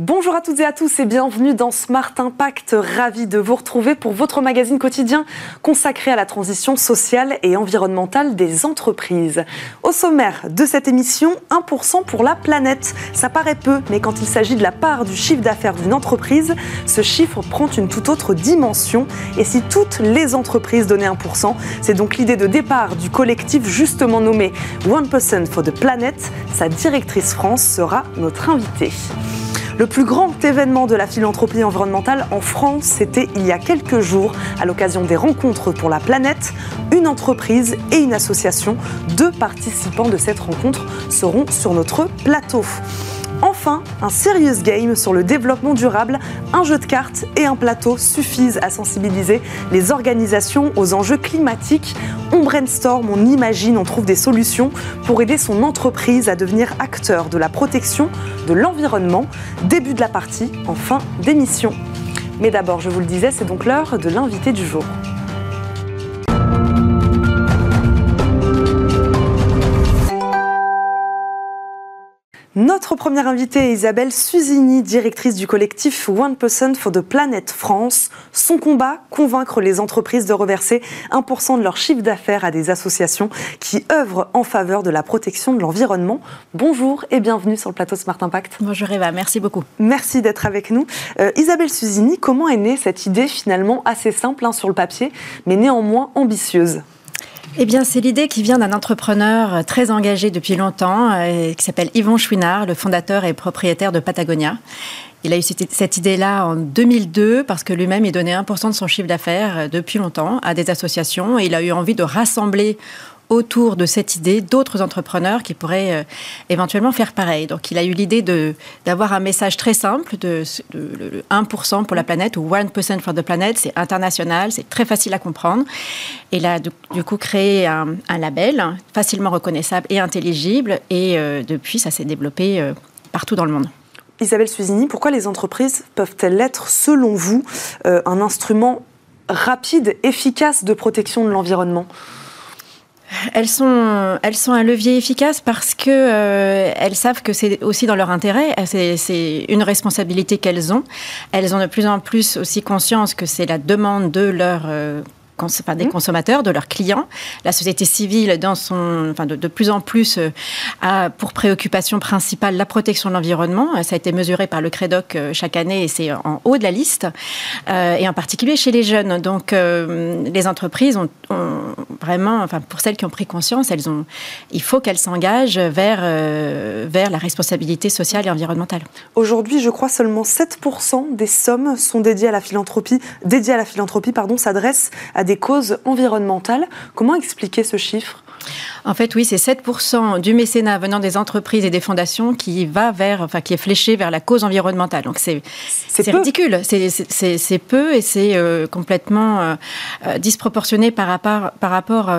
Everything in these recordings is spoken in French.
Bonjour à toutes et à tous et bienvenue dans Smart Impact. Ravi de vous retrouver pour votre magazine quotidien consacré à la transition sociale et environnementale des entreprises. Au sommaire de cette émission, 1% pour la planète. Ça paraît peu, mais quand il s'agit de la part du chiffre d'affaires d'une entreprise, ce chiffre prend une toute autre dimension. Et si toutes les entreprises donnaient 1%, c'est donc l'idée de départ du collectif justement nommé 1% for the Planet. Sa directrice France sera notre invitée. Le plus grand événement de la philanthropie environnementale en France, c'était il y a quelques jours, à l'occasion des rencontres pour la planète. Une entreprise et une association, deux participants de cette rencontre seront sur notre plateau. Enfin, un serious game sur le développement durable, un jeu de cartes et un plateau suffisent à sensibiliser les organisations aux enjeux climatiques. On brainstorm, on imagine, on trouve des solutions pour aider son entreprise à devenir acteur de la protection de l'environnement. Début de la partie en fin d'émission. Mais d'abord, je vous le disais, c'est donc l'heure de l'invité du jour. Notre première invitée est Isabelle Susini, directrice du collectif One Person for the Planet France. Son combat, convaincre les entreprises de reverser 1% de leur chiffre d'affaires à des associations qui œuvrent en faveur de la protection de l'environnement. Bonjour et bienvenue sur le plateau Smart Impact. Bonjour Eva, merci beaucoup. Merci d'être avec nous. Euh, Isabelle Susini, comment est née cette idée finalement assez simple hein, sur le papier, mais néanmoins ambitieuse? Eh bien, c'est l'idée qui vient d'un entrepreneur très engagé depuis longtemps, euh, qui s'appelle Yvon Chouinard, le fondateur et propriétaire de Patagonia. Il a eu cette idée-là en 2002 parce que lui-même, il donnait 1% de son chiffre d'affaires euh, depuis longtemps à des associations et il a eu envie de rassembler autour de cette idée d'autres entrepreneurs qui pourraient euh, éventuellement faire pareil. Donc il a eu l'idée d'avoir un message très simple de, 1% pour la planète ou 1% for the planet, c'est international, c'est très facile à comprendre. Et là, du, coup, créé un, label facilement reconnaissable et intelligible et euh, depuis, ça s'est développé euh, partout dans le monde. Isabelle Suisini, pourquoi les entreprises peuvent-elles être, selon vous, un instrument rapide, efficace de protection de l'environnement? Elles sont, elles sont un levier efficace parce que euh, elles savent que c'est aussi dans leur intérêt. C'est une responsabilité qu'elles ont. Elles ont de plus en plus aussi conscience que c'est la demande de leur euh, des mmh. consommateurs, de leurs clients. La société civile, dans son, enfin de, plus en plus, euh, a pour préoccupation principale la protection de l'environnement. Ça a été mesuré par le CREDOC euh, chaque année et c'est en haut de la liste, euh, et en particulier chez les jeunes. Donc, les entreprises ont, vraiment, enfin pour celles qui ont pris conscience, elles ont, il faut qu'elles s'engagent vers vers la responsabilité sociale et environnementale. Aujourd'hui, je crois seulement 7% des sommes sont dédiées à la philanthropie, dédiées à la philanthropie, pardon, s'adressent à des causes environnementales. Comment expliquer ce chiffre? En fait, oui, c'est 7% du mécénat venant des entreprises et des fondations qui va vers, enfin, qui est fléché vers la cause environnementale. Donc c'est ridicule, c'est peu et c'est euh, complètement euh, euh, disproportionné par rapport, par rapport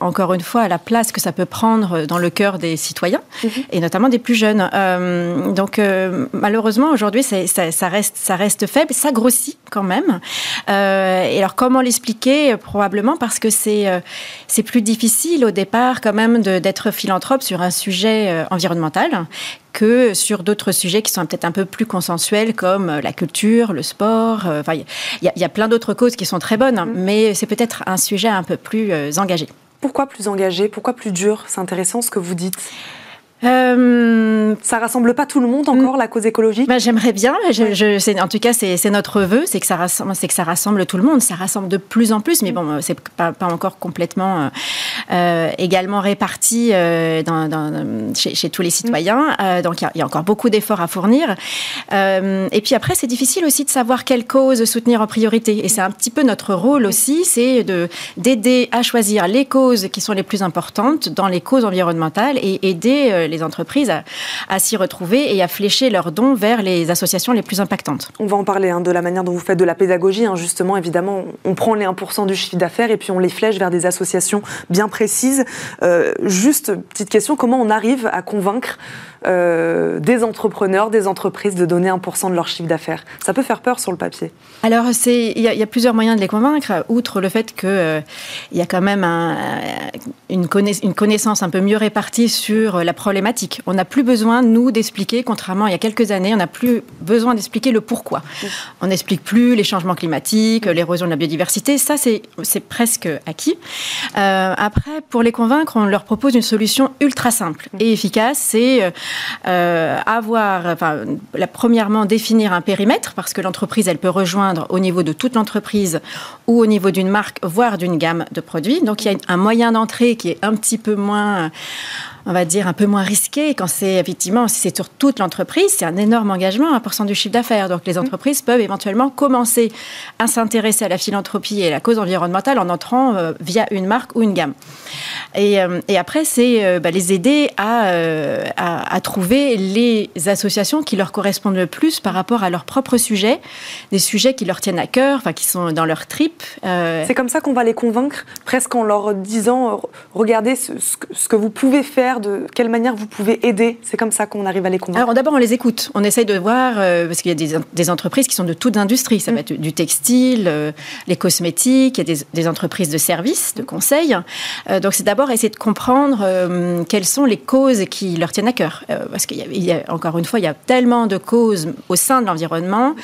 encore une fois, à la place que ça peut prendre dans le cœur des citoyens mhm. et notamment des plus jeunes. donc malheureusement, aujourd'hui, ça, reste, ça reste faible, ça grossit quand même. et alors comment l'expliquer? Probablement parce que c'est c'est plus difficile au départ quand même d'être philanthrope sur un sujet euh, environnemental que sur d'autres sujets qui sont peut-être un peu plus consensuels comme euh, la culture, le sport. Euh, enfin, il y, a plein d'autres causes qui sont très bonnes, mm. mais c'est peut-être un sujet un peu plus engagé. Pourquoi plus engagé? Pourquoi plus dur? C'est intéressant ce que vous dites. Euh, ça rassemble pas tout le monde encore, la cause écologique? Bah, J'aimerais bien. Je, en tout cas, c'est notre vœu, c'est que, ça rassemble, que ça rassemble tout le monde. Ça rassemble de plus en plus, mais bon, c'est pas, pas encore complètement euh, euh également réparti euh, dans, dans, chez, chez, tous les citoyens. Euh, donc, il y, y, a encore beaucoup d'efforts à fournir. et puis après, c'est difficile aussi de savoir quelle cause soutenir en priorité. Et c'est un petit peu notre rôle aussi, c'est d'aider à choisir les causes qui sont les plus importantes dans les causes environnementales et aider les entreprises à, s'y retrouver et à flécher leurs dons vers les associations les plus impactantes. On va en parler hein, de la manière dont vous faites de la pédagogie. Hein, justement, évidemment, on prend les 1% du chiffre d'affaires et puis on les flèche vers des associations bien précises. Euh, juste, petite question, comment on arrive à convaincre des entrepreneurs, des entreprises de donner 1% de leur chiffre d'affaires Ça peut faire peur sur le papier. Alors, il y, a plusieurs moyens de les convaincre, outre le fait qu'il il y a quand même une, une connaissance un peu mieux répartie sur la problématique. On n'a plus besoin, nous, d'expliquer, contrairement à il y a quelques années, on n'a plus besoin d'expliquer le pourquoi. On n'explique plus les changements climatiques, l'érosion de la biodiversité, ça c'est presque acquis. Euh, après, pour les convaincre, on leur propose une solution ultra simple et efficace, c'est euh, avoir, enfin, la, premièrement, définir un périmètre, parce que l'entreprise, elle peut rejoindre au niveau de toute l'entreprise ou au niveau d'une marque, voire d'une gamme de produits. Donc il y a un moyen d'entrée qui est un petit peu moins on va dire, un peu moins risqué. Quand c'est effectivement, si c'est sur toute l'entreprise, c'est un énorme engagement, 1% du chiffre d'affaires. Donc les mmh. entreprises peuvent éventuellement commencer à s'intéresser à la philanthropie et à la cause environnementale en entrant euh, via une marque ou une gamme. Et, euh, après, c'est euh, bah, les aider à, à, trouver les associations qui leur correspondent le plus par rapport à leurs propres sujets, des sujets qui leur tiennent à cœur, enfin qui sont dans leur trip. C'est comme ça qu'on va les convaincre, presque en leur disant regardez ce que vous pouvez faire de quelle manière vous pouvez aider? C'est comme ça qu'on arrive à les convaincre. Alors d'abord, on les écoute. On essaye de voir, euh, parce qu'il y a des, entreprises qui sont de toute industrie. Ça va être du textile, euh, les cosmétiques, il y a des, entreprises de services, de conseils. Euh, donc c'est d'abord essayer de comprendre quelles sont les causes qui leur tiennent à cœur. parce qu'il y, a, encore une fois, il y a tellement de causes au sein de l'environnement.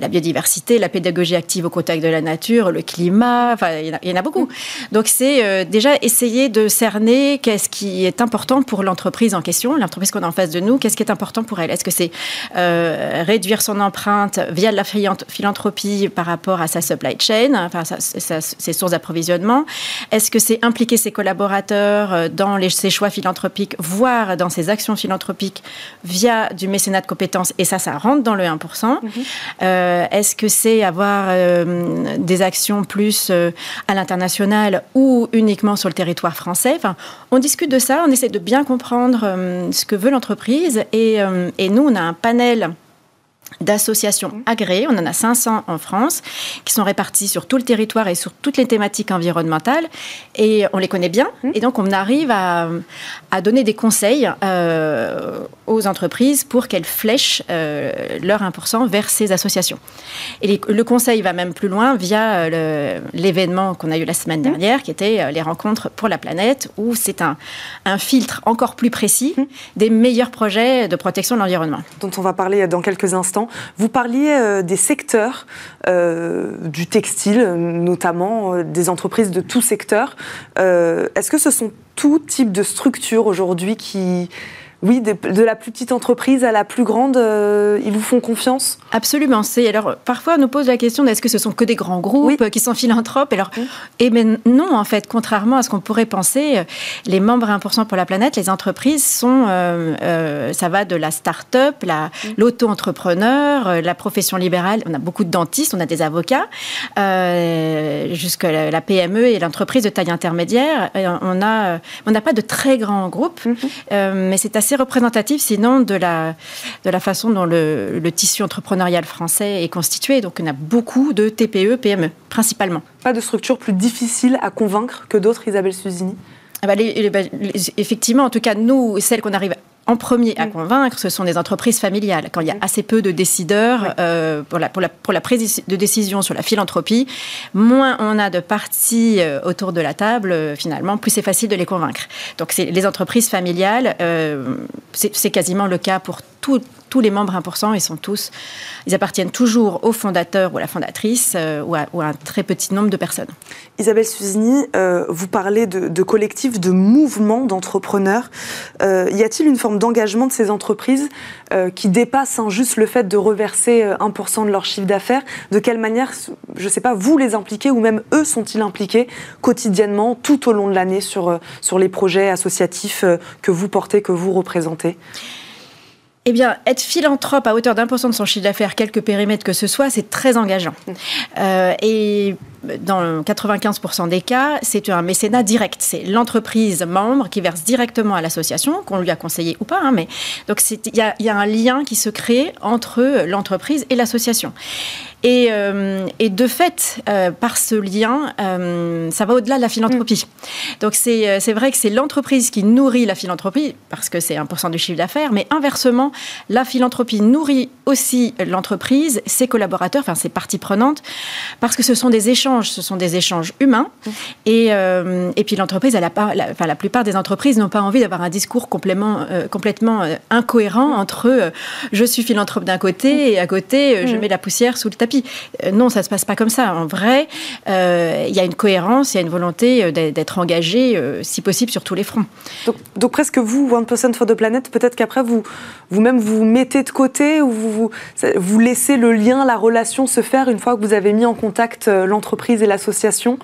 la biodiversité, la pédagogie active au contact de la nature, le climat, enfin, il y en a, il y en a beaucoup. Donc c'est déjà essayer de cerner qu'est-ce qui est important pour l'entreprise en question, l'entreprise qu'on a en face de nous. Qu'est-ce qui est important pour elle? Est-ce que c'est euh, réduire son empreinte via de la philanthropie par rapport à sa supply chain, enfin ses sources d'approvisionnement? Est-ce que c'est impliquer ses collaborateurs euh, dans les, ses choix philanthropiques, voire dans ses actions philanthropiques via du mécénat de compétences? Et ça, ça rentre dans le 1%. Mm-hmm. Euh, est-ce que c'est avoir des actions plus à l'international ou uniquement sur le territoire français? Enfin, on discute de ça, on essaie de de bien comprendre euh, ce que veut l'entreprise. Et, euh, et, nous, on a un panel d'associations agréées, on en a 500 en France, qui sont réparties sur tout le territoire et sur toutes les thématiques environnementales, et on les connaît bien, mmh. et donc on arrive à, à donner des conseils euh, aux entreprises pour qu'elles flèchent euh, leur 1% vers ces associations. Et le conseil va même plus loin via euh, l'événement qu'on a eu la semaine mmh. dernière, qui était les rencontres pour la planète, où c'est un, un, filtre encore plus précis des meilleurs projets de protection de l'environnement. Dont on va parler dans quelques instants. Vous parliez euh, des secteurs euh, du textile, notamment euh, des entreprises de tout secteur. Est-ce que ce sont tout type de structures aujourd'hui qui oui, de, la plus petite entreprise à la plus grande, euh, ils vous font confiance? Absolument. C'est alors parfois on nous pose la question est-ce que ce sont que des grands groupes qui sont philanthropes Alors, et eh ben non en fait, contrairement à ce qu'on pourrait penser, euh, les membres 1% pour la planète, les entreprises sont, euh, ça va de la start-up, la, l'auto-entrepreneur, la profession libérale. On a beaucoup de dentistes, on a des avocats, jusqu'à la, PME et l'entreprise de taille intermédiaire. on a, on n'a pas de très grands groupes, mm-hmm. mais c'est assez assez représentatif, sinon, de la, de la façon dont le, tissu entrepreneurial français est constitué. Donc, on a beaucoup de TPE, PME, principalement. Pas de structure plus difficile à convaincre que d'autres, Isabelle Susini? Ah bah, bah, effectivement, en tout cas, nous, celles qu'on arrive en premier à mm. convaincre, ce sont des entreprises familiales. Quand il y a mm. assez peu de décideurs euh, pour, la, pour, la, pour la prise de décision sur la philanthropie, moins on a de parties euh, autour de la table, euh, finalement, plus c'est facile de les convaincre. Donc c'est les entreprises familiales, c'est quasiment le cas pour tout, tous les membres 1%, ils sont tous, ils appartiennent toujours au fondateur ou à la fondatrice euh, ou, à, un très petit nombre de personnes. Isabelle Suzini, euh, vous parlez de, de collectifs, de mouvements d'entrepreneurs. Euh, y a-t-il une forme d'engagement de ces entreprises qui dépasse hein, juste le fait de reverser 1% de leur chiffre d'affaires? De quelle manière, je ne sais pas, vous les impliquez ou même eux sont-ils impliqués quotidiennement tout au long de l'année sur, sur les projets associatifs que vous portez, que vous représentez? Eh bien, être philanthrope à hauteur d'un pour cent de son chiffre d'affaires, quelques périmètres que ce soit, c'est très engageant. Euh, et dans 95% des cas, c'est un mécénat direct. C'est l'entreprise membre qui verse directement à l'association, qu'on lui a conseillé ou pas. Hein, mais donc il y, y, a un lien qui se crée entre l'entreprise et l'association. Et, euh, et, de fait, euh, par ce lien, euh, ça va au-delà de la philanthropie. Mm. Donc c'est vrai que c'est l'entreprise qui nourrit la philanthropie, parce que c'est 1% du chiffre d'affaires, mais inversement, la philanthropie nourrit aussi l'entreprise, ses collaborateurs, enfin ses parties prenantes, parce que ce sont des échanges, ce sont des échanges humains. Mm. Et, et puis l'entreprise, la, enfin, la plupart des entreprises n'ont pas envie d'avoir un discours complètement, complètement incohérent entre je suis philanthrope d'un côté et à côté je mm. mets la poussière sous le tapis. Euh, non, ça ne se passe pas comme ça. En vrai, euh, il y a une cohérence, il y a une volonté euh, d'être engagé, si possible, sur tous les fronts. Donc, presque vous, One Person for the Planet, peut-être qu'après, vous, vous-même, vous mettez de côté ou vous, vous, laissez le lien, la relation se faire une fois que vous avez mis en contact l'entreprise et l'association?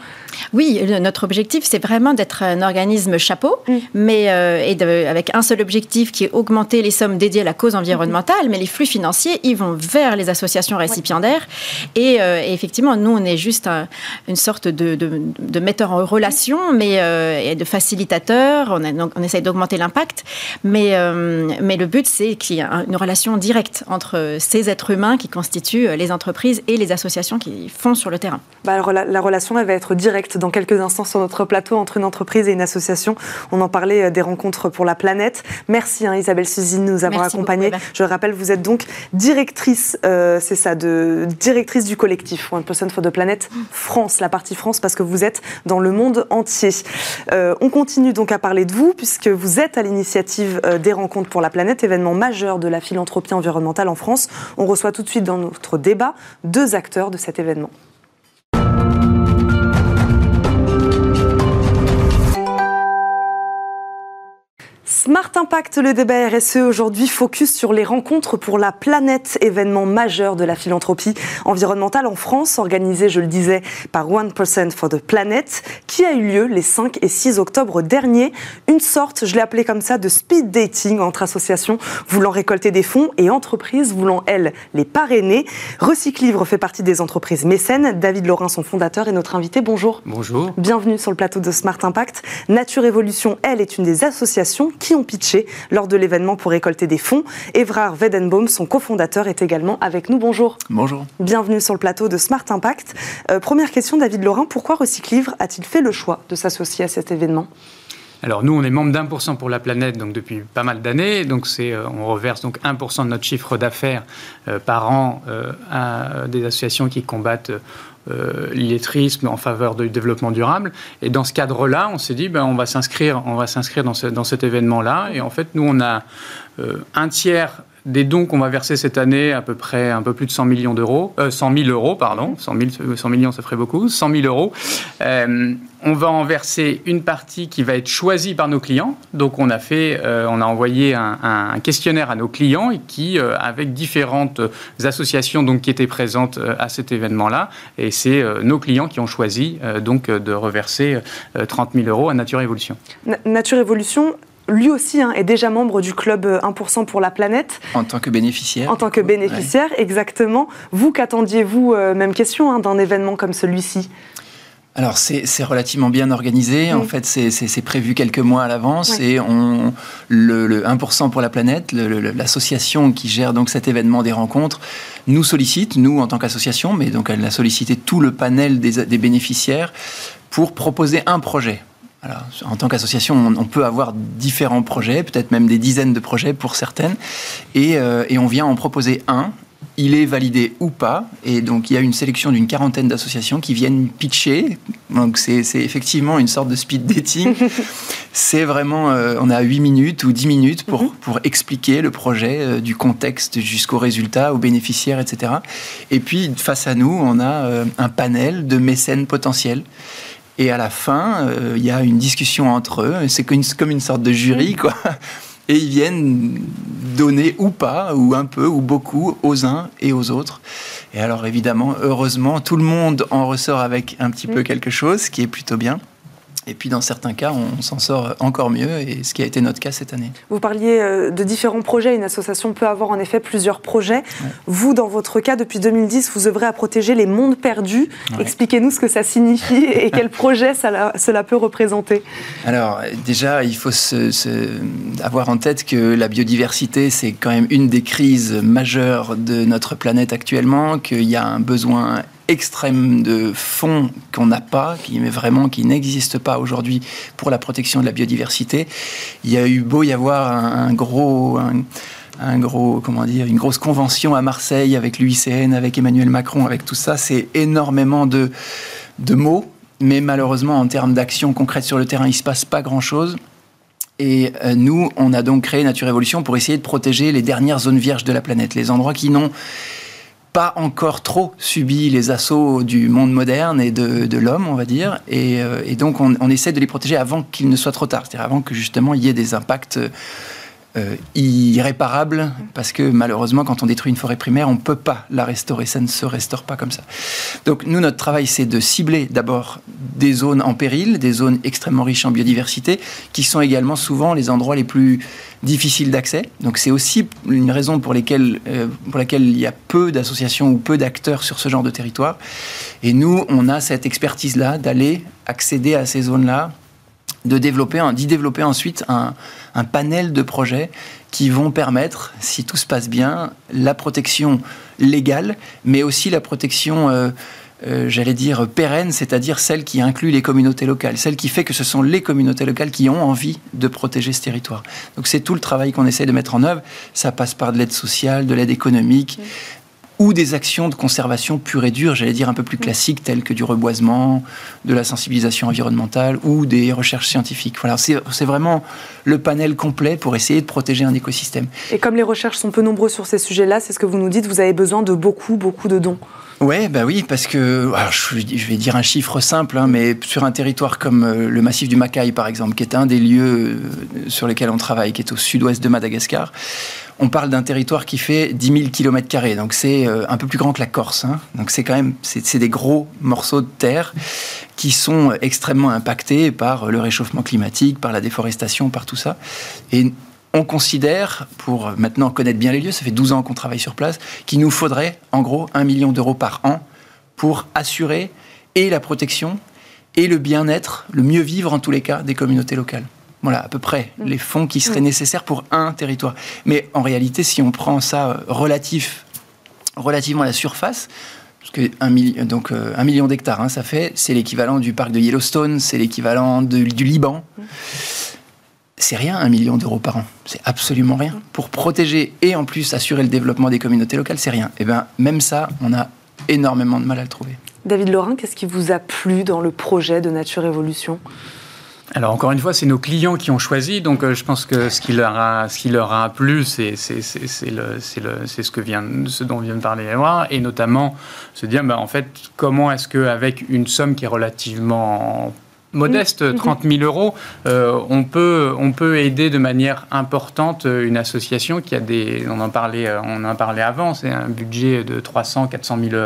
Oui, notre objectif, c'est vraiment d'être un organisme chapeau, mm. mais et avec un seul objectif qui est augmenter les sommes dédiées à la cause environnementale, mais les flux financiers, ils vont vers les associations récipiendaires. Euh, et, effectivement, nous, on est juste une sorte de, de, metteur en relation, mais euh, et de facilitateur. On, on essaye d'augmenter l'impact, mais, euh, mais le but, c'est qu'il y ait une relation directe entre ces êtres humains qui constituent les entreprises et les associations qui font sur le terrain. Bah, alors, la, relation, elle va être directe dans quelques instants sur notre plateau entre une entreprise et une association. On en parlait des rencontres pour la planète. Merci hein, Isabelle Suzy de nous avoir accompagnés. Je rappelle, vous êtes donc directrice, c'est ça, de directrice du collectif One Person for the Planet France, la partie France, parce que vous êtes dans le monde entier. Euh, on continue donc à parler de vous, puisque vous êtes à l'initiative euh, des Rencontres pour la Planète, événement majeur de la philanthropie environnementale en France. On reçoit tout de suite dans notre débat deux acteurs de cet événement. Smart Impact, le débat RSE aujourd'hui focus sur les rencontres pour la planète, événement majeur de la philanthropie environnementale en France, organisé, je le disais, par 1% for the Planet, qui a eu lieu les 5 et 6 octobre dernier. Une sorte, je l'ai appelé comme ça, de speed dating entre associations voulant récolter des fonds et entreprises voulant, elles, les parrainer. Recyclivre fait partie des entreprises mécènes. David Laurin, son fondateur, est notre invité. Bonjour. Bonjour. Bienvenue sur le plateau de Smart Impact. Nature Évolution, elle, est une des associations qui ont pitché lors de l'événement pour récolter des fonds. Evrard Wedenbaum, son cofondateur, est également avec nous. Bonjour. Bonjour. Bienvenue sur le plateau de Smart Impact. Euh, première question, David Laurin, pourquoi Recyclivre a-t-il fait le choix de s'associer à cet événement? Alors nous, on est membre d'un pour cent pour la planète, donc depuis pas mal d'années. Donc c'est, euh, on reverse donc 1% de notre chiffre d'affaires euh, par an à des associations qui combattent euh, l'illettrisme en faveur du développement durable. Et dans ce cadre-là, on s'est dit, ben, on va s'inscrire, dans, dans cet événement-là. Et en fait, nous, on a euh, un tiers des dons qu'on va verser cette année, à peu près un peu plus de 100 millions d'euros, euh, 100 000 euros, pardon, 100, 000, 100 millions ça ferait beaucoup, 100 000 euros. Euh, on va en verser une partie qui va être choisie par nos clients. Donc on a fait, euh, on a envoyé un, questionnaire à nos clients et qui, euh, avec différentes associations donc qui étaient présentes à cet événement-là, et c'est nos clients qui ont choisi donc de reverser 30 000 euros à Nature Évolution. Nature Évolution, lui aussi hein, est déjà membre du club 1% euh, pour la planète. En tant que bénéficiaire. En tant que bénéficiaire, exactement. Vous, qu'attendiez-vous, euh, même question, hein, d'un événement comme celui-ci? Alors c'est relativement bien organisé. En fait, c'est prévu quelques mois à l'avance et on le, 1% pour la planète, l'association qui gère donc cet événement des rencontres, nous sollicite, nous en tant qu'association, mais donc elle a sollicité tout le panel des, des bénéficiaires pour proposer un projet en tant qu'association, on, peut avoir différents projets, peut-être même des dizaines de projets pour certaines, et, euh, on vient en proposer un. Il est validé ou pas, et donc il y a une sélection d'une quarantaine d'associations qui viennent pitcher. Donc c'est effectivement une sorte de speed dating. c'est vraiment, euh, on a 8 minutes ou 10 minutes pour, mhm. pour expliquer le projet euh, du contexte jusqu'au résultat, aux bénéficiaires, etc. Et puis face à nous, on a un panel de mécènes potentiels et à la fin, euh, il y a une discussion entre eux. C'est comme une sorte de jury, quoi. Et ils viennent donner ou pas, ou un peu, ou beaucoup, aux uns et aux autres. Et alors évidemment, heureusement, tout le monde en ressort avec un petit peu quelque chose, ce qui est plutôt bien. Et puis dans certains cas, on s'en sort encore mieux, et ce qui a été notre cas cette année. Vous parliez euh, de différents projets. Une association peut avoir en effet plusieurs projets. Vous, dans votre cas, depuis 2010, vous œuvrez à protéger les mondes perdus. Expliquez-nous ce que ça signifie et quel projet cela peut représenter. Alors déjà, il faut avoir en tête que la biodiversité, c'est quand même une des crises majeures de notre planète actuellement, qu'il y a un besoin extrême de fonds qu'on n'a pas, qui mais vraiment qui n'existe pas aujourd'hui pour la protection de la biodiversité. Il y a eu beau y avoir un, gros un, gros, comment dire, une grosse convention à Marseille avec l'UICN, avec Emmanuel Macron, avec tout ça. C'est énormément de, de mots, mais malheureusement, en termes d'action concrète sur le terrain, il ne se passe pas grand-chose. Et euh, nous, on a donc créé Nature Évolution pour essayer de protéger les dernières zones vierges de la planète, les endroits qui n'ont pas encore trop subi les assauts du monde moderne et de, l'homme, on va dire. Et, euh, donc, on, on, essaie de les protéger avant qu'il ne soit trop tard, c'est-à-dire avant que justement il y ait des impacts euh, irréparable, parce que malheureusement, quand on détruit une forêt primaire, on ne peut pas la restaurer, ça ne se restaure pas comme ça. Donc nous, notre travail, c'est de cibler d'abord des zones en péril, des zones extrêmement riches en biodiversité, qui sont également souvent les endroits les plus difficiles d'accès. Donc c'est aussi une raison pour, lesquelles, euh, pour laquelle il y a peu d'associations ou peu d'acteurs sur ce genre de territoire. Et nous, on a cette expertise-là d'aller accéder à ces zones-là de développer, d'y développer ensuite un, panel de projets qui vont permettre, si tout se passe bien, la protection légale, mais aussi la protection, euh, euh, j'allais dire, pérenne, c'est-à-dire celle qui inclut les communautés locales, celle qui fait que ce sont les communautés locales qui ont envie de protéger ce territoire. Donc c'est tout le travail qu'on essaie de mettre en œuvre. Ça passe par de l'aide sociale, de l'aide économique, ou des actions de conservation pure et dure, j'allais dire un peu plus classiques, telles que du reboisement, de la sensibilisation environnementale ou des recherches scientifiques. Voilà, c'est vraiment le panel complet pour essayer de protéger un écosystème. Et comme les recherches sont peu nombreuses sur ces sujets-là, c'est ce que vous nous dites, vous avez besoin de beaucoup, beaucoup de dons. Ouais, bah oui, parce que je, vais dire un chiffre simple, hein, mais sur un territoire comme euh, le massif du Macaï, par exemple, qui est un des lieux euh, sur lesquels on travaille, qui est au sud-ouest de Madagascar, on parle d'un territoire qui fait 10 000 km, donc c'est euh, un peu plus grand que la Corse. Hein. Donc c'est quand même des gros morceaux de terre qui sont extrêmement impactés par le réchauffement climatique, par la déforestation, par tout ça. Et on considère, pour maintenant connaître bien les lieux, ça fait 12 ans qu'on travaille sur place, qu'il nous faudrait en gros un million d'euros par an pour assurer et la protection et le bien-être, le mieux vivre en tous les cas des communautés locales. Voilà, à peu près mm. les fonds qui seraient mm. nécessaires pour un territoire. Mais en réalité, si on prend ça euh, relatif, relativement à la surface, parce que un, donc, euh, un million d'hectares, hein, ça fait, c'est l'équivalent du parc de Yellowstone, c'est l'équivalent du Liban. Mm. C'est rien, un million d'euros par an. C'est absolument rien. Pour protéger et en plus assurer le développement des communautés locales, c'est rien. Et eh bien, même ça, on a énormément de mal à le trouver. David Laurin, qu'est-ce qui vous a plu dans le projet de Nature Évolution? Alors encore une fois, c'est nos clients qui ont choisi, donc euh, je pense que ce qui leur a, ce qui leur a plu, c'est ce dont vient de parler Eva, et notamment se dire, bah, en fait, comment est-ce qu'avec une somme qui est relativement modeste, 30 000 euros, euh, on, peut, on peut aider de manière importante une association qui a des, on en parlait, euh, on en parlait avant, c'est un budget de 300, 400 000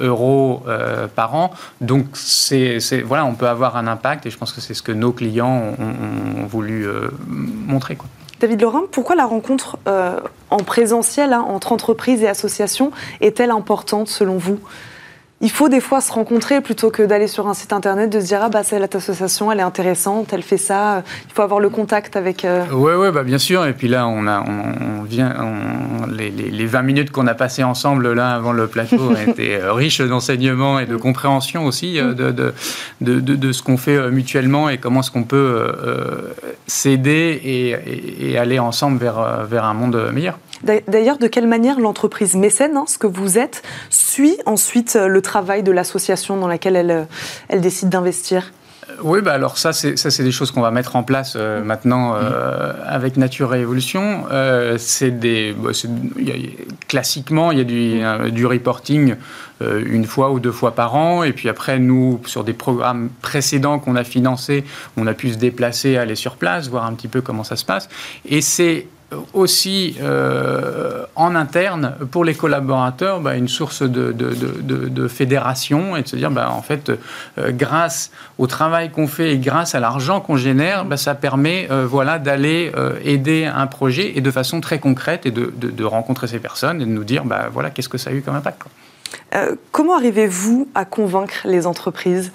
euros euh, par an. Donc c'est, voilà, on peut avoir un impact et je pense que c'est ce que nos clients ont, voulu montrer. Quoi. David Laurent, pourquoi la rencontre en présentiel hein, entre entreprises et associations est-elle importante selon vous? Il faut des fois se rencontrer plutôt que d'aller sur un site internet, de se dire ah bah cette association elle est intéressante, elle fait ça. Il faut avoir le contact avec. Oui, euh, Ouais ouais bah bien sûr. Et puis là on a on, vient les, les, 20 minutes qu'on a passées ensemble là avant le plateau ont été euh, riches d'enseignements et de compréhension aussi euh, de, de, de, de, ce qu'on fait mutuellement et comment est-ce qu'on peut s'aider et, et, aller ensemble vers vers un monde meilleur. D'ailleurs, de quelle manière l'entreprise mécène, hein, ce que vous êtes, suit ensuite le travail de l'association dans laquelle elle, euh, elle décide d'investir? Oui, bah alors ça, c'est ça, c'est des choses qu'on va mettre en place euh, maintenant euh, avec Nature et Évolution. c'est des, bah, classiquement, il y a du, du reporting une fois ou deux fois par an, et puis après, nous, sur des programmes précédents qu'on a financés, on a pu se déplacer, aller sur place, voir un petit peu comment ça se passe. Et c'est aussi en interne pour les collaborateurs bah, une source de, de, fédération et de se dire bah, en fait grâce au travail qu'on fait et grâce à l'argent qu'on génère bah, ça permet voilà d'aller aider un projet et de façon très concrète et de, rencontrer ces personnes et de nous dire bah, voilà qu'est-ce que ça a eu comme impact. comment arrivez-vous à convaincre les entreprises?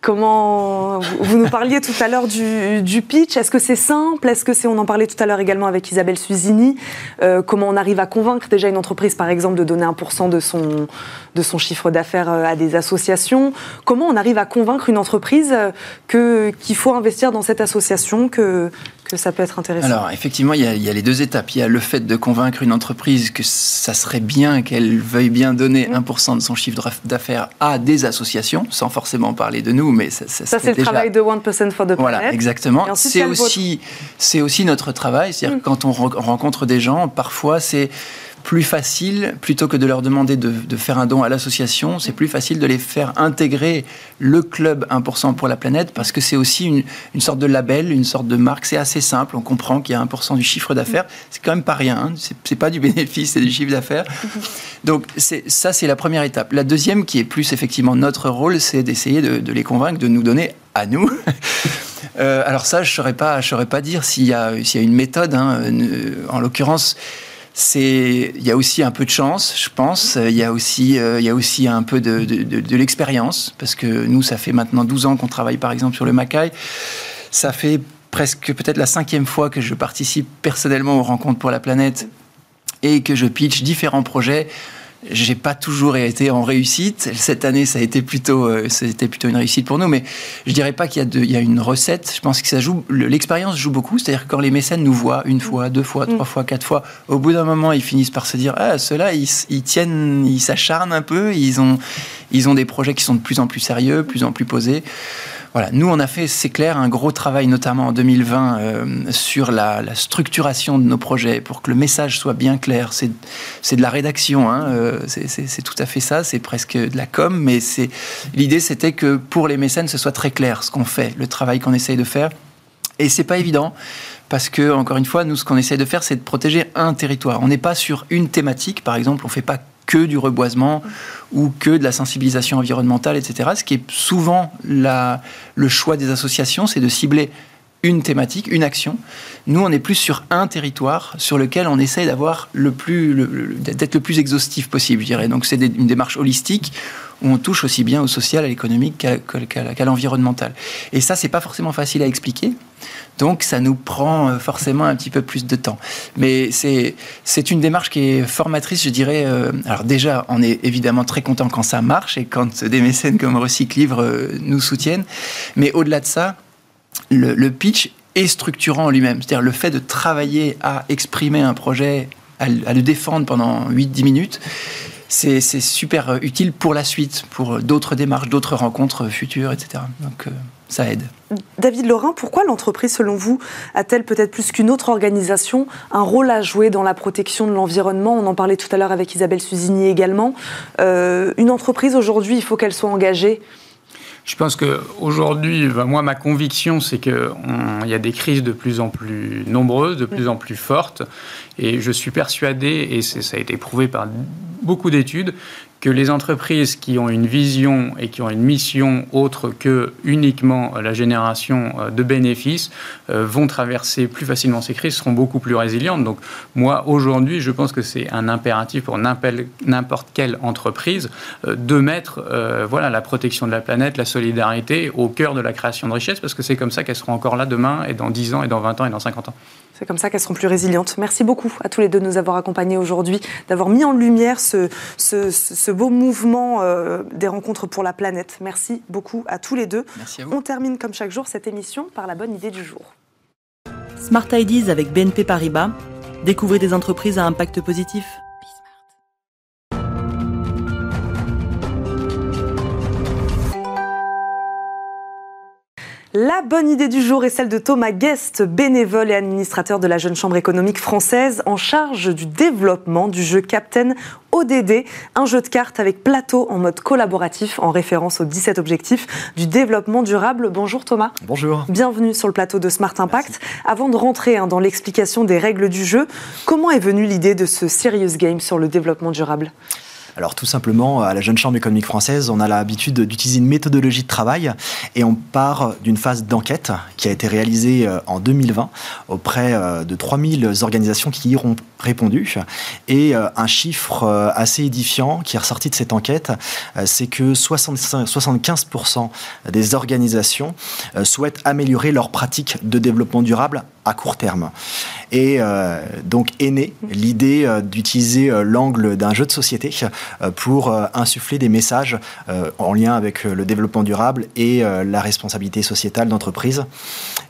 Comment vous nous parliez tout à l'heure du, pitch. Est-ce que c'est simple? Est-ce que c'est on en parlait tout à l'heure également avec Isabelle Suzini euh, Comment on arrive à convaincre déjà une entreprise par exemple de donner 1% de son de son chiffre d'affaires euh, à des associations? Comment on arrive à convaincre une entreprise euh, que qu'il faut investir dans cette association que que ça peut être intéressant Alors, effectivement, il y, a, il y, a, les deux étapes. Il y a le fait de convaincre une entreprise que ça serait bien qu'elle veuille bien donner 1% de son chiffre d'affaires à des associations, sans forcément parler de nous, mais ça, ça, ça c'est le travail de 1% for the Planet. Voilà, exactement. C'est aussi, aussi notre travail. C'est-à-dire mm. quand on rencontre des gens, parfois c'est plus facile, plutôt que de leur demander de, faire un don à l'association, c'est plus facile de les faire intégrer le club 1% pour la planète, parce que c'est aussi une, sorte de label, une sorte de marque. C'est assez simple, on comprend qu'il y a 1% du chiffre d'affaires. C'est quand même pas rien, hein. c'est pas du bénéfice, c'est du chiffre d'affaires. Donc ça, c'est la première étape. La deuxième, qui est plus effectivement notre rôle, c'est d'essayer de, les convaincre de nous donner à nous. Euh, alors ça, je ne saurais pas, saurais pas dire s'il y, a une méthode. Hein. En l'occurrence, c'est il y a aussi un peu de chance, je pense. Il y a aussi euh, il y a aussi un peu de, de, l'expérience parce que nous ça fait maintenant 12 ans qu'on travaille par exemple sur le Macaï. Ça fait presque peut-être la cinquième fois que je participe personnellement aux rencontres pour la planète et que je pitch différents projets j'ai pas toujours été en réussite. Cette année, ça a été plutôt, euh, c'était plutôt une réussite pour nous. Mais je dirais pas qu'il y a, de, il y a une recette. Je pense que ça joue, l'expérience joue beaucoup. C'est-à-dire que quand les mécènes nous voient une fois, deux fois, trois mm. fois, quatre fois, au bout d'un moment, ils finissent par se dire, ah, ceux-là, ils, ils tiennent, ils s'acharnent un peu. Ils ont, ils ont des projets qui sont de plus en plus sérieux, plus en plus posés. Voilà, nous on a fait, c'est clair, un gros travail notamment en 2020 euh, sur la, structuration de nos projets pour que le message soit bien clair. C'est, de la rédaction, hein, euh, c'est, tout à fait ça, c'est presque de la com, mais l'idée c'était que pour les mécènes ce soit très clair ce qu'on fait, le travail qu'on essaye de faire. Et c'est pas évident parce que, encore une fois, nous, ce qu'on essaye de faire, c'est de protéger un territoire. On n'est pas sur une thématique, par exemple, on ne fait pas que du reboisement ou que de la sensibilisation environnementale, etc. Ce qui est souvent la, le choix des associations, c'est de cibler une thématique, une action. Nous, on est plus sur un territoire sur lequel on essaye d'avoir le plus, d'être le plus exhaustif possible, je dirais. Donc, c'est une démarche holistique où on touche aussi bien au social, à l'économique qu'à l'environnemental. Et ça, c'est pas forcément facile à expliquer. Donc, ça nous prend euh, forcément un petit peu plus de temps. Mais c'est, c'est une démarche qui est formatrice, je dirais. Euh, alors, déjà, on est évidemment très content quand ça marche et quand des mécènes comme Recyclivre euh, nous soutiennent. Mais au-delà de ça, le, pitch est structurant en lui-même. C'est-à-dire le fait de travailler à exprimer un projet, à, le défendre pendant 8-10 minutes, c'est super utile pour la suite, pour d'autres démarches, d'autres rencontres futures, etc. Donc euh, ça aide. David Laurin, pourquoi l'entreprise, selon vous, a-t-elle peut-être plus qu'une autre organisation un rôle à jouer dans la protection de l'environnement? On en parlait tout à l'heure avec Isabelle Suzini également. Euh, une entreprise, aujourd'hui, il faut qu'elle soit engagée je pense qu'aujourd'hui, ben, moi, ma conviction, c'est qu'il y a des crises de plus en plus nombreuses, de plus en plus fortes. Et je suis persuadé, et ça a été prouvé par beaucoup d'études, que les entreprises qui ont une vision et qui ont une mission autre que uniquement la génération euh, de bénéfices euh, vont traverser plus facilement ces crises, seront beaucoup plus résilientes. Donc moi, aujourd'hui, je pense que c'est un impératif pour n'importe quelle entreprise euh, de mettre voilà, la protection de la planète, la solidarité au cœur de la création de richesses, parce que c'est comme ça qu'elles seront encore là demain et dans 10 ans et dans 20 ans et dans 50 ans. C'est comme ça qu'elles seront plus résilientes. Merci beaucoup à tous les deux de nous avoir accompagnés aujourd'hui, d'avoir mis en lumière ce, ce, beau mouvement euh, des rencontres pour la planète. Merci beaucoup à tous les deux. Merci à vous. On termine comme chaque jour cette émission par la bonne idée du jour. Smart Ideas avec BNP Paribas. Découvrez des entreprises à impact positif. La bonne idée du jour est celle de Thomas Guest, bénévole et administrateur de la Jeune Chambre économique française, en charge du développement du jeu Captain ODD, un jeu de cartes avec plateau en mode collaboratif en référence aux 17 objectifs du développement durable. Bonjour Thomas. Bonjour. Bienvenue sur le plateau de Smart Impact. Avant de rentrer hein, dans l'explication des règles du jeu, comment est venue l'idée de ce Serious Game sur le développement durable? Alors tout simplement, à la Jeune Chambre économique française, on a l'habitude d'utiliser une méthodologie de travail et on part d'une phase d'enquête qui a été réalisée euh, en 2020 auprès euh, de 3000 organisations qui y ont répondu. Et euh, un chiffre assez édifiant qui est ressorti de cette enquête, c'est que 75% des organisations souhaitent améliorer leurs pratiques de développement durable à court terme. Et donc est née l'idée d'utiliser l'angle d'un jeu de société euh, pour euh, insuffler des messages euh, en lien avec le développement durable et la responsabilité sociétale d'entreprise.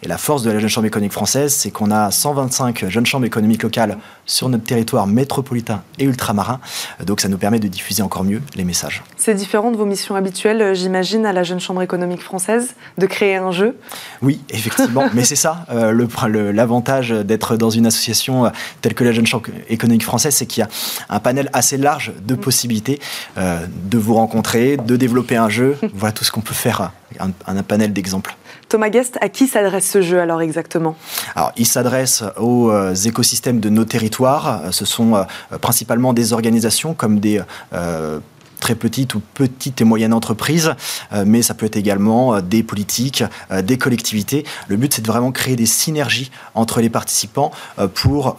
Et la force de la Jeune Chambre économique française, c'est qu'on a 125 jeunes chambres économiques locales sur notre territoire métropolitain et ultramarin. Donc ça nous permet de diffuser encore mieux les messages. C'est différent de vos missions habituelles, j'imagine, à la Jeune Chambre économique française, de créer un jeu? Oui, effectivement. Mais c'est ça, l'avantage d'être dans une association telle que la Jeune Chambre économique française, c'est qu'il y a un panel assez large de possibilités euh, de vous rencontrer, de développer un jeu. voilà tout ce qu'on peut faire, un, un panel d'exemples. Thomas Guest, à qui s'adresse ce jeu alors exactement? Alors, il s'adresse aux euh, écosystèmes de nos territoires. Ce sont euh, principalement des organisations comme des très petites ou petites et moyennes entreprises, euh, mais ça peut être également euh, des politiques, euh, des collectivités. Le but, c'est de vraiment créer des synergies entre les participants pour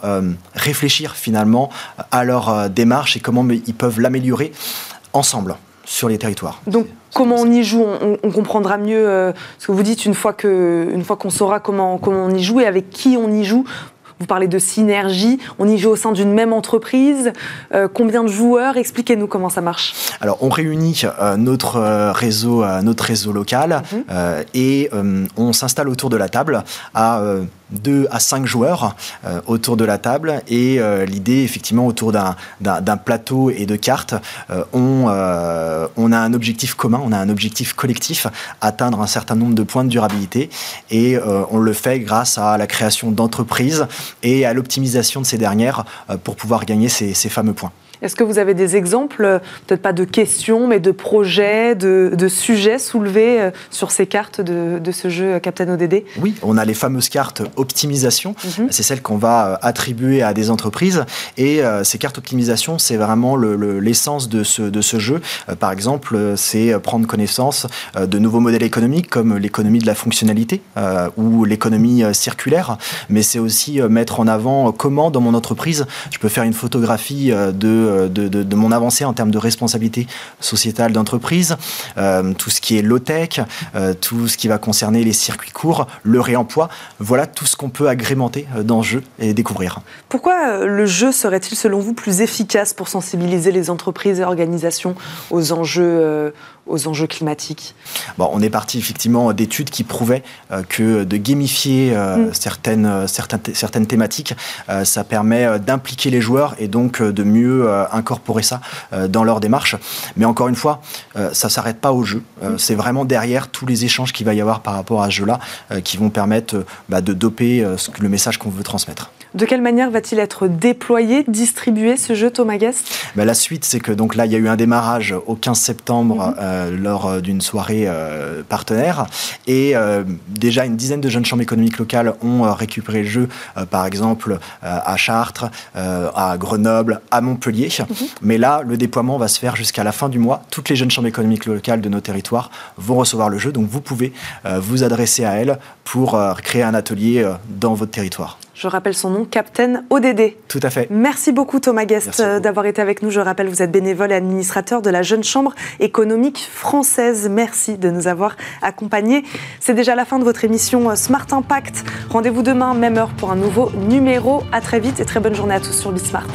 réfléchir finalement à leur démarche et comment ils peuvent l'améliorer ensemble sur les territoires. Donc, comment on y joue? On, comprendra mieux ce que vous dites une fois qu'on saura comment, comment on y joue et avec qui on y joue vous parlez de synergie. On y joue au sein d'une même entreprise. Euh, combien de joueurs Expliquez-nous comment ça marche. Alors, on réunit euh, notre euh, réseau, notre réseau local mhm. et on s'installe autour de la table à 2 à 5 joueurs autour de la table et l'idée effectivement autour d'un plateau et de cartes on, on a un objectif commun on a un objectif collectif atteindre un certain nombre de points de durabilité et on le fait grâce à la création d'entreprises et à l'optimisation de ces dernières euh, pour pouvoir gagner ces, fameux points. Est-ce que vous avez des exemples, euh, peut-être pas de questions, mais de projets, de, sujets soulevés euh, sur ces cartes de, ce jeu Captain ODD Oui, on a les fameuses cartes optimisation. Mhm. C'est celles qu'on va attribuer à des entreprises. Et ces cartes optimisation, c'est vraiment l'essence de, ce, de ce jeu. par exemple, c'est prendre connaissance de nouveaux modèles économiques comme l'économie de la fonctionnalité ou l'économie circulaire. Mais c'est aussi mettre en avant comment, dans mon entreprise, je peux faire une photographie de euh, de, mon avancée en termes de responsabilité sociétale d'entreprise, euh, tout ce qui est low-tech, euh, tout ce qui va concerner les circuits courts, le réemploi. Voilà tout ce qu'on peut agrémenter dans le jeu et découvrir. Pourquoi le jeu serait-il, selon vous, plus efficace pour sensibiliser les entreprises et organisations aux enjeux aux enjeux climatiques? Bon, On est parti effectivement d'études qui prouvaient que de gamifier mm. certaines, certaines, certaines thématiques, ça permet d'impliquer les joueurs et donc de mieux euh, incorporer ça euh, dans leur démarche. Mais encore une fois, euh, ça s'arrête pas au jeu. c'est vraiment derrière tous les échanges qu'il va y avoir par rapport à ce jeu-là qui vont permettre bah, de doper le message qu'on veut transmettre. De quelle manière va-t-il être déployé, distribué ce jeu Thomas Guest? Bah, La suite, c'est que donc là, il y a eu un démarrage au 15 septembre mhm. lors d'une soirée partenaire. Et déjà, une dizaine de jeunes chambres économiques locales ont récupéré le jeu, par exemple à Chartres, à Grenoble, à Montpellier. Mhm. Mais là, le déploiement va se faire jusqu'à la fin du mois. Toutes les jeunes chambres économiques locales de nos territoires vont recevoir le jeu. Donc vous pouvez euh, vous adresser à elles pour euh, créer un atelier euh, dans votre territoire. Je rappelle son nom, Captain ODD. Tout à fait. Merci beaucoup Thomas Guest d'avoir été avec nous. Je rappelle, vous êtes bénévole et administrateur de la Jeune Chambre économique française. Merci de nous avoir accompagnés. C'est déjà la fin de votre émission Smart Impact. Rendez-vous demain, même heure, pour un nouveau numéro. À très vite et très bonne journée à tous sur Bismart.